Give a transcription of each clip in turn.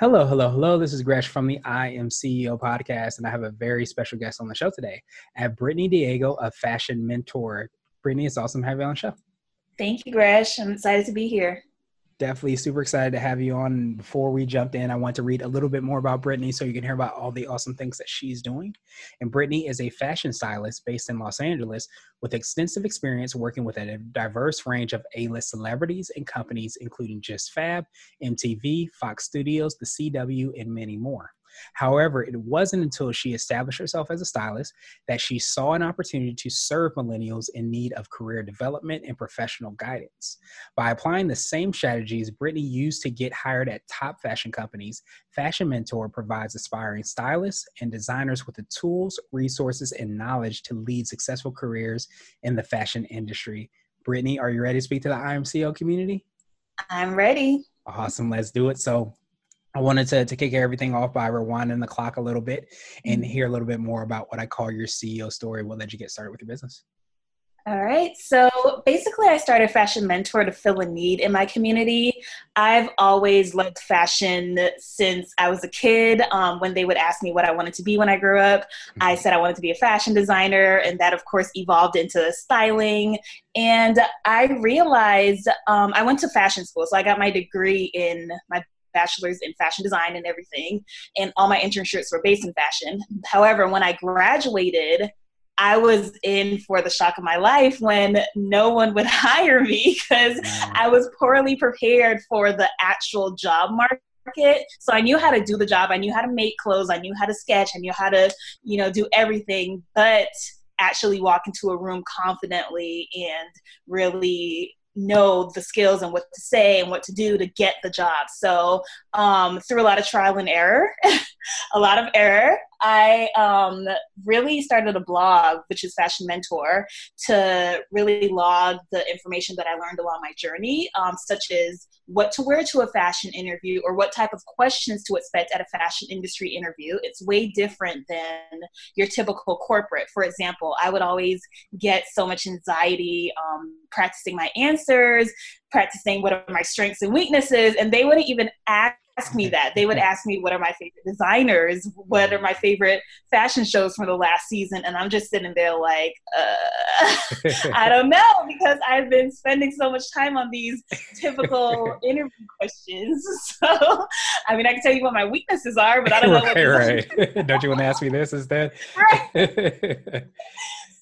Hello, hello, hello. This is Gresh from the I Am CEO podcast, and I have a very special guest on the show today. Have Brittany Diego, a fashion mentor. Brittany, it's awesome to have you on the show. Thank you, Gresh. I'm excited to be here definitely super excited to have you on. Before we jumped in, I want to read a little bit more about Brittany so you can hear about all the awesome things that she's doing. And Brittany is a fashion stylist based in Los Angeles with extensive experience working with a diverse range of A-list celebrities and companies, including JustFab, MTV, Fox Studios, The CW, and many more. However, it wasn't until she established herself as a stylist that she saw an opportunity to serve millennials in need of career development and professional guidance. By applying the same strategies Brittany used to get hired at top fashion companies, Fashion Mentor provides aspiring stylists and designers with the tools, resources, and knowledge to lead successful careers in the fashion industry. Brittany, are you ready to speak to the I Am CEO community? I'm ready. Awesome. Let's do it. So, I wanted to, to kick everything off by rewinding the clock a little bit and mm-hmm. hear a little bit more about what I call your CEO story. What led you get started with your business? All right. So basically, I started Fashion Mentor to fill a need in my community. I've always loved fashion since I was a kid. Um, when they would ask me what I wanted to be when I grew up, I mm-hmm. said I wanted to be a fashion designer. And that, of course, evolved into styling. And I realized um, I went to fashion school. So I got my degree in my bachelor's in fashion design and everything, and all my internships were based in fashion. However, when I graduated, I was in for the shock of my life when no one would hire me because I was poorly prepared for the actual job market so i knew how to do the job i knew how to make clothes i knew how to sketch i knew how to you know do everything but actually walk into a room confidently and really know the skills and what to say and what to do to get the job. So um, through a lot of trial and error, a lot of error, I um, really started a blog, which is Fashion Mentor, to really log the information that I learned along my journey, um, such as what to wear to a fashion interview or what type of questions to expect at a fashion industry interview. It's way different than your typical corporate. For example, I would always get so much anxiety um, practicing my answers, practicing what are my strengths and weaknesses, and they wouldn't even ask ask me that. They would ask me what are my favorite designers, what are my favorite fashion shows from the last season, and I'm just sitting there like, uh, I don't know because I've been spending so much time on these typical interview questions. So, I mean, I can tell you what my weaknesses are, but I don't know. right, right. don't you want to ask me this instead? Right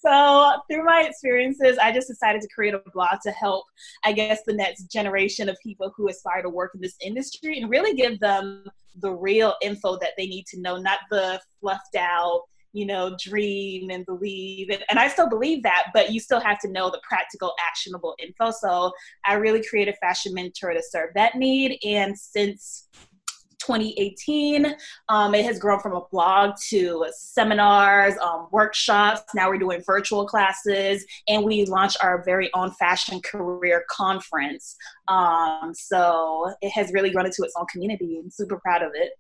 so through my experiences, I just decided to create a blog to help, I guess, the next generation of people who aspire to work in this industry and really give them the real info that they need to know, not the fluffed out, you know, dream and believe. And, and I still believe that, but you still have to know the practical, actionable info. So I really created Fashion Mentor to serve that need. And since 2018. Um, it has grown from a blog to seminars, um, workshops. Now we're doing virtual classes, and we launched our very own fashion career conference. Um, so it has really grown into its own community. I'm super proud of it.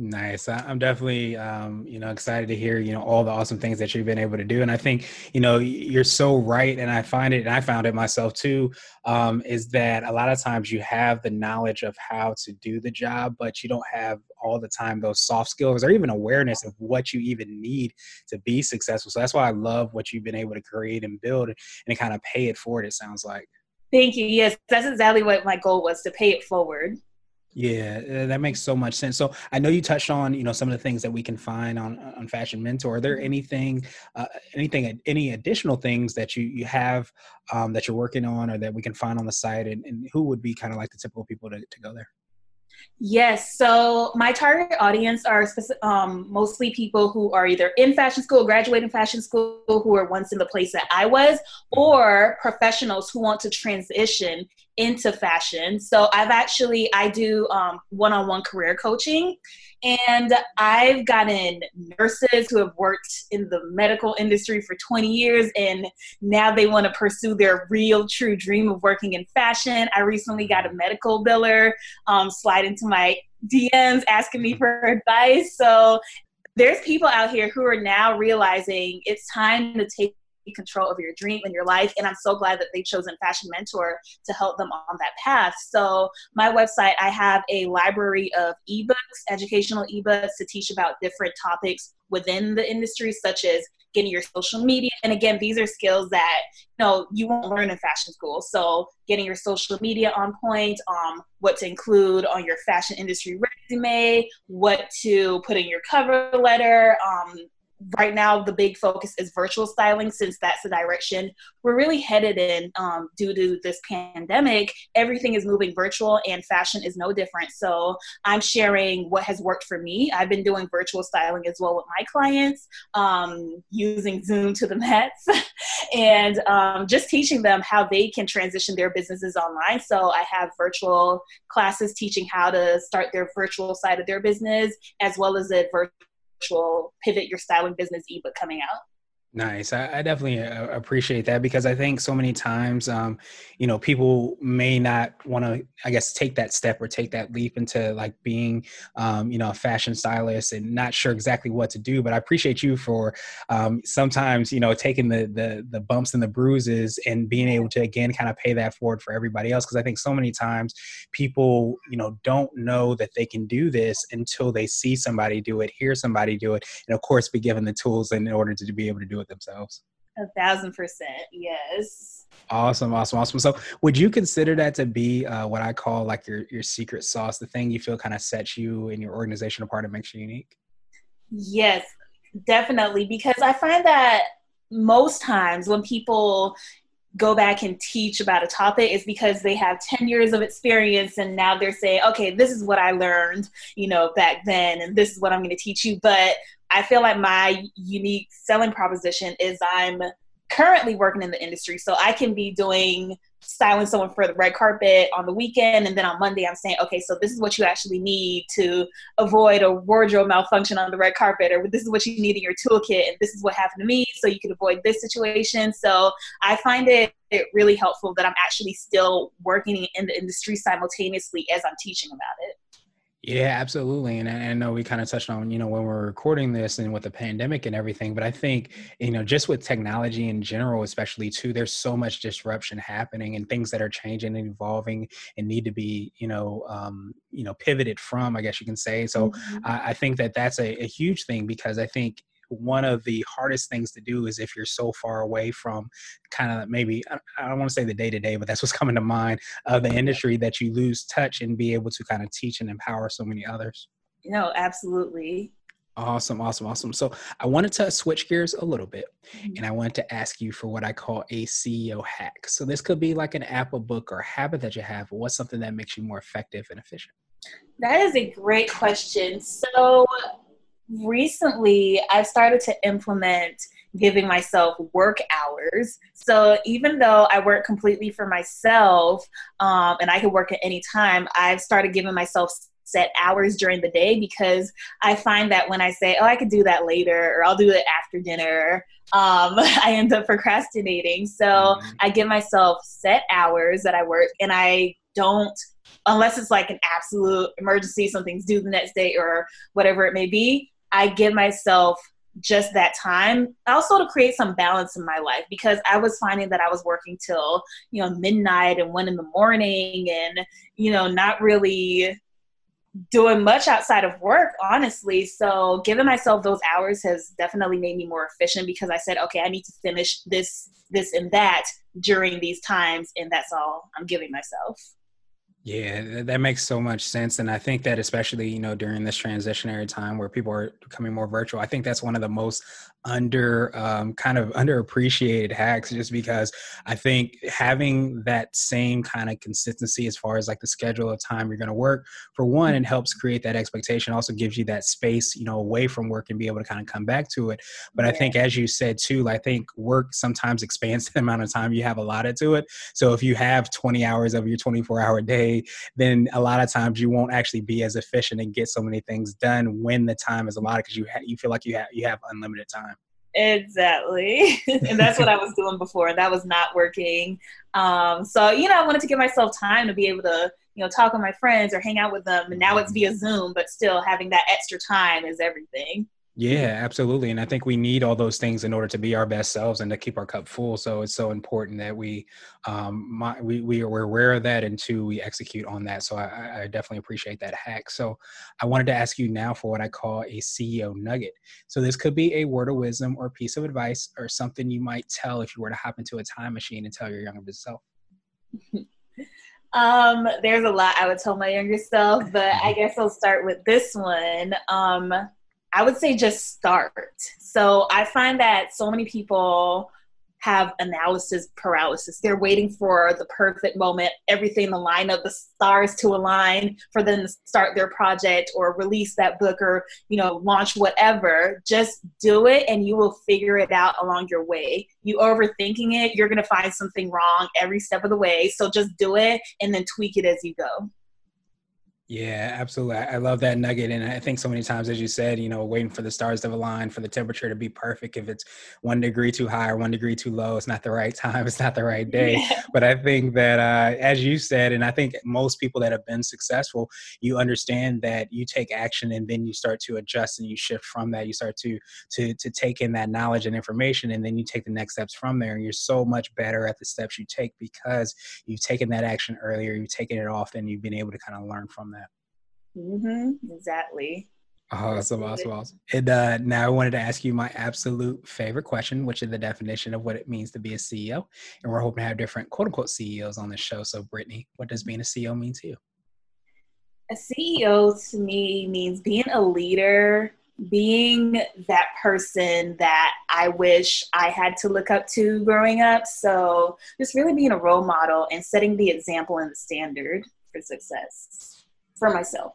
Nice. I'm definitely, um, you know, excited to hear, you know, all the awesome things that you've been able to do. And I think, you know, you're so right. And I find it, and I found it myself too, um, is that a lot of times you have the knowledge of how to do the job, but you don't have all the time those soft skills or even awareness of what you even need to be successful. So that's why I love what you've been able to create and build and kind of pay it forward, it sounds like. Thank you. Yes, that's exactly what my goal was to pay it forward. Yeah, uh, that makes so much sense. So I know you touched on, you know, some of the things that we can find on on Fashion Mentor. Are there mm-hmm. anything, uh, anything, any additional things that you you have um, that you're working on, or that we can find on the site, and, and who would be kind of like the typical people to, to go there? Yes. So my target audience are specific, um, mostly people who are either in fashion school, graduating fashion school, who are once in the place that I was, or professionals who want to transition into fashion. So I've actually I do um, one-on-one career coaching, and I've gotten nurses who have worked in the medical industry for 20 years, and now they want to pursue their real, true dream of working in fashion. I recently got a medical biller um, slide into my DMs asking me for advice. So there's people out here who are now realizing it's time to take control of your dream and your life. And I'm so glad that they've chosen Fashion Mentor to help them on that path. So, my website, I have a library of ebooks, educational ebooks to teach about different topics within the industry, such as getting your social media. And again, these are skills that you know you won't learn in fashion school. So getting your social media on point, um, what to include on your fashion industry resume, what to put in your cover letter, um, right now the big focus is virtual styling since that's the direction we're really headed in um, due to this pandemic. Everything is moving virtual and fashion is no different. So i'm sharing what has worked for me. I've been doing virtual styling as well with my clients um, using zoom to the max and um, just teaching them how they can transition their businesses online. So i have virtual classes teaching how to start their virtual side of their business as well as a virtual virtual pivot your styling business ebook coming out. Nice. I, I, definitely uh, appreciate that because I think so many times, um, you know, people may not want to, I guess, take that step or take that leap into like being, um, you know, a fashion stylist and not sure exactly what to do. But I appreciate you for um, sometimes, you know, taking the, the the bumps and the bruises and being able to again kind of pay that forward for everybody else. Because I think so many times people, you know, don't know that they can do this until they see somebody do it, hear somebody do it, and of course, be given the tools in order to be able to do it themselves. A thousand percent, yes. Awesome, awesome, awesome. So, would you consider that to be uh, what I call like your your secret sauce, the thing you feel kind of sets you and your organization apart and makes you unique? Yes, definitely. Because I find that most times when people go back and teach about a topic is because they have 10 years of experience and now they're saying okay this is what i learned you know back then and this is what i'm going to teach you but I feel like my unique selling proposition is I'm currently working in the industry, so I can be doing styling someone for the red carpet on the weekend, and then on Monday I'm saying, okay, so this is what you actually need to avoid a wardrobe malfunction on the red carpet, or this is what you need in your toolkit, and this is what happened to me, so you can avoid this situation. So I find it, it really helpful that I'm actually still working in the industry simultaneously as I'm teaching about it. Yeah, absolutely. And I, I know we kind of touched on, you know, when we're recording this and with the pandemic and everything, but I think, you know, just with technology in general, especially too, there's so much disruption happening and things that are changing and evolving and need to be, you know, um, you know, pivoted from, I guess you can say. So mm-hmm. I, I, think that that's a, a huge thing because I think one of the hardest things to do is if you're so far away from kind of maybe I don't want to say the day to day, but that's what's coming to mind of the industry that you lose touch and be able to kind of teach and empower so many others. No, absolutely. Awesome, awesome, awesome. So I wanted to switch gears a little bit mm-hmm. and I wanted to ask you for what I call a CEO hack. So this could be like an app, a book, or a habit that you have, what's something that makes you more effective and efficient? That is a great question. So recently I've started to implement giving myself work hours. So even though I work completely for myself um, and I can work at any time, I've started giving myself set hours during the day because I find that when I say, oh, I could do that later or I'll do it after dinner, um, I end up procrastinating. So mm-hmm. I give myself set hours that I work and I don't unless it's like an absolute emergency, something's due the next day or whatever it may be, I give myself just that time also to create some balance in my life because i was finding that i was working till you know midnight and one in the morning and you know not really doing much outside of work honestly. So giving myself those hours has definitely made me more efficient because i said okay i need to finish this this and that during these times and that's all i'm giving myself yeah, that makes so much sense. And I think that especially, you know, during this transitionary time where people are becoming more virtual, I think that's one of the most under um, kind of underappreciated hacks just because I think having that same kind of consistency as far as like the schedule of time you're going to work for one it helps create that expectation also gives you that space you know away from work and be able to kind of come back to it. But yeah. I think as you said too I think work sometimes expands the amount of time you have allotted to it. So if you have 20 hours of your 24 hour day then a lot of times you won't actually be as efficient and get so many things done when the time is allotted because you ha- you feel like you have you have unlimited time Exactly. and that's what I was doing before, and that was not working. Um, so, you know, I wanted to give myself time to be able to, you know, talk with my friends or hang out with them. And now it's via Zoom, but still having that extra time is everything. Yeah, absolutely. And I think we need all those things in order to be our best selves and to keep our cup full. So it's so important that we um my, we, we are aware of that and two, we execute on that. So I, I definitely appreciate that hack. So I wanted to ask you now for what I call a CEO nugget. So this could be a word of wisdom or piece of advice or something you might tell if you were to hop into a time machine and tell your younger self. um, there's a lot I would tell my younger self, but I guess I'll start with this one. Um, I would say just start. So I find that so many people have analysis paralysis. They're waiting for the perfect moment, everything to line up, the stars to align for them to start their project or release that book or, you know, launch whatever. Just do it and you will figure it out along your way. You overthinking it, you're going to find something wrong every step of the way. So just do it and then tweak it as you go. Yeah, absolutely. I love that nugget. And I think so many times, as you said, you know, waiting for the stars to align, for the temperature to be perfect. If it's one degree too high or one degree too low, it's not the right time. It's not the right day. Yeah. But I think that, uh, as you said, and I think most people that have been successful, you understand that you take action and then you start to adjust and you shift from that. You start to, to, to take in that knowledge and information and then you take the next steps from there. And you're so much better at the steps you take because you've taken that action earlier, you've taken it off, and you've been able to kind of learn from that. Mm-hmm. Exactly. Awesome, awesome, awesome. And uh, now I wanted to ask you my absolute favorite question, which is the definition of what it means to be a CEO. And we're hoping to have different quote unquote CEOs on the show. So, Brittany, what does being a CEO mean to you? A CEO to me means being a leader, being that person that I wish I had to look up to growing up. So, just really being a role model and setting the example and the standard for success for myself.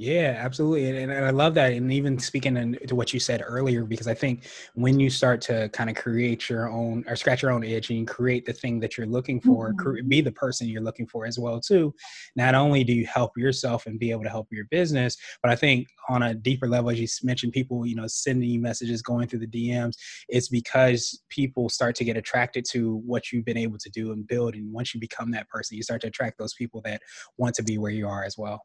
Yeah, absolutely. And, and, I love that. And even speaking to what you said earlier, because I think when you start to kind of create your own or scratch your own itch and you create the thing that you're looking for, mm-hmm. be the person you're looking for as well, too. Not only do you help yourself and be able to help your business, but I think on a deeper level, as you mentioned, people, you know, sending you messages, going through the DMs, it's because people start to get attracted to what you've been able to do and build. And once you become that person, you start to attract those people that want to be where you are as well.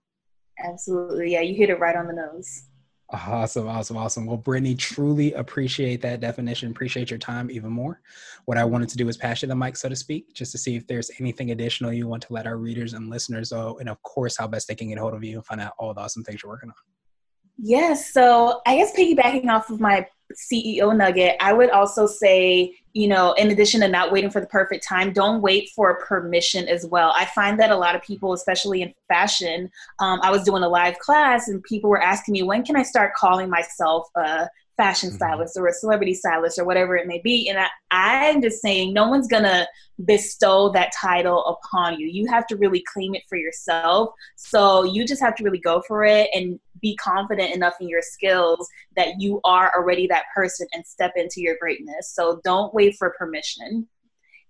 Absolutely. Yeah, you hit it right on the nose. Awesome, awesome, awesome. Well, Brittany, truly appreciate that definition. Appreciate your time even more. What I wanted to do is pass you the mic, so to speak, just to see if there's anything additional you want to let our readers and listeners know, and of course, how best they can get a hold of you and find out all the awesome things you're working on. Yes. So I guess piggybacking off of my CEO nugget, I would also say, you know, in addition to not waiting for the perfect time, don't wait for permission as well. I find that a lot of people, especially in fashion, um, I was doing a live class and people were asking me, when can I start calling myself a fashion mm-hmm. stylist or a celebrity stylist or whatever it may be. And I, I'm just saying, no one's going to bestow that title upon you. You have to really claim it for yourself. So you just have to really go for it and be confident enough in your skills that you are already that person and step into your greatness. So don't wait for permission.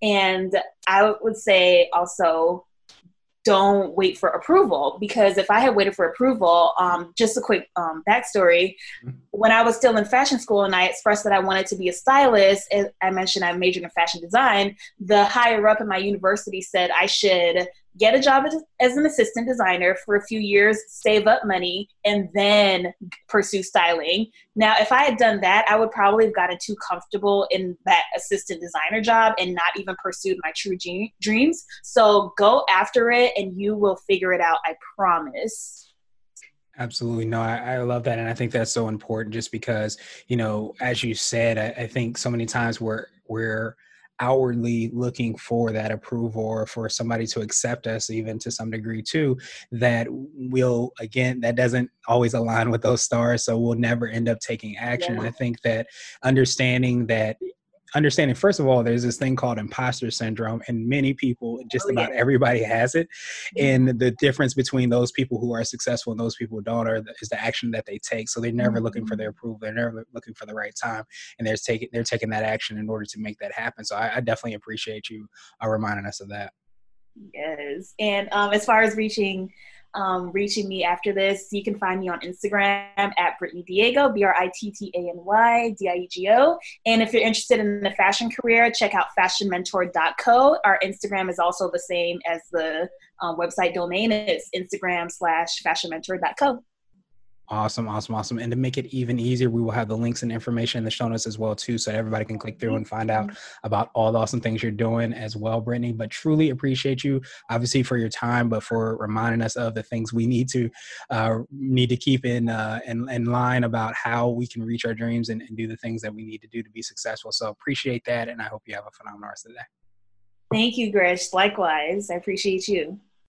And I would say also, don't wait for approval because if I had waited for approval, um, just a quick um, backstory. Mm-hmm. When I was still in fashion school and I expressed that I wanted to be a stylist, I mentioned I majored in fashion design. The higher up in my university said I should get a job as, an assistant designer for a few years, save up money, and then pursue styling. Now, if I had done that, I would probably have gotten too comfortable in that assistant designer job and not even pursued my true dreams. So go after it and you will figure it out, I promise. Absolutely. No, I, I, love that. And I think that's so important just because, you know, as you said, I, I think so many times we're, we're, outwardly looking for that approval or for somebody to accept us even to some degree too that will again that doesn't always align with those stars so we'll never end up taking action yeah. i think that understanding that understanding first of all there's this thing called imposter syndrome and many people just oh, about yeah. everybody has it. And the difference between those people who are successful and those people who don't are is the action that they take. So they're never mm-hmm. looking for their mm-hmm. approval. They're never looking for the right time. And they're taking they're taking that action in order to make that happen. So i, I definitely appreciate you uh, reminding us of that. Yes. And um, as far as reaching um, reaching me after this, you can find me on Instagram at Brittany Diego, B R I T T A N Y D I E G O. And if you're interested in the fashion career, check out fashionmentor.co. Our Instagram is also the same as the uh, website domain. It's Instagram slash fashionmentor.co. Awesome, awesome, awesome. And to make it even easier, we will have the links and information in the show notes as well too, so everybody can click through and find out about all the awesome things you're doing as well, Brittany. But truly appreciate you, obviously, for your time, but for reminding us of the things we need to uh, need to keep in, uh, in in line about how we can reach our dreams and, and do the things that we need to do to be successful. So appreciate that, and I hope you have a phenomenal rest of the day. Thank you, Gresh. Likewise, I appreciate you.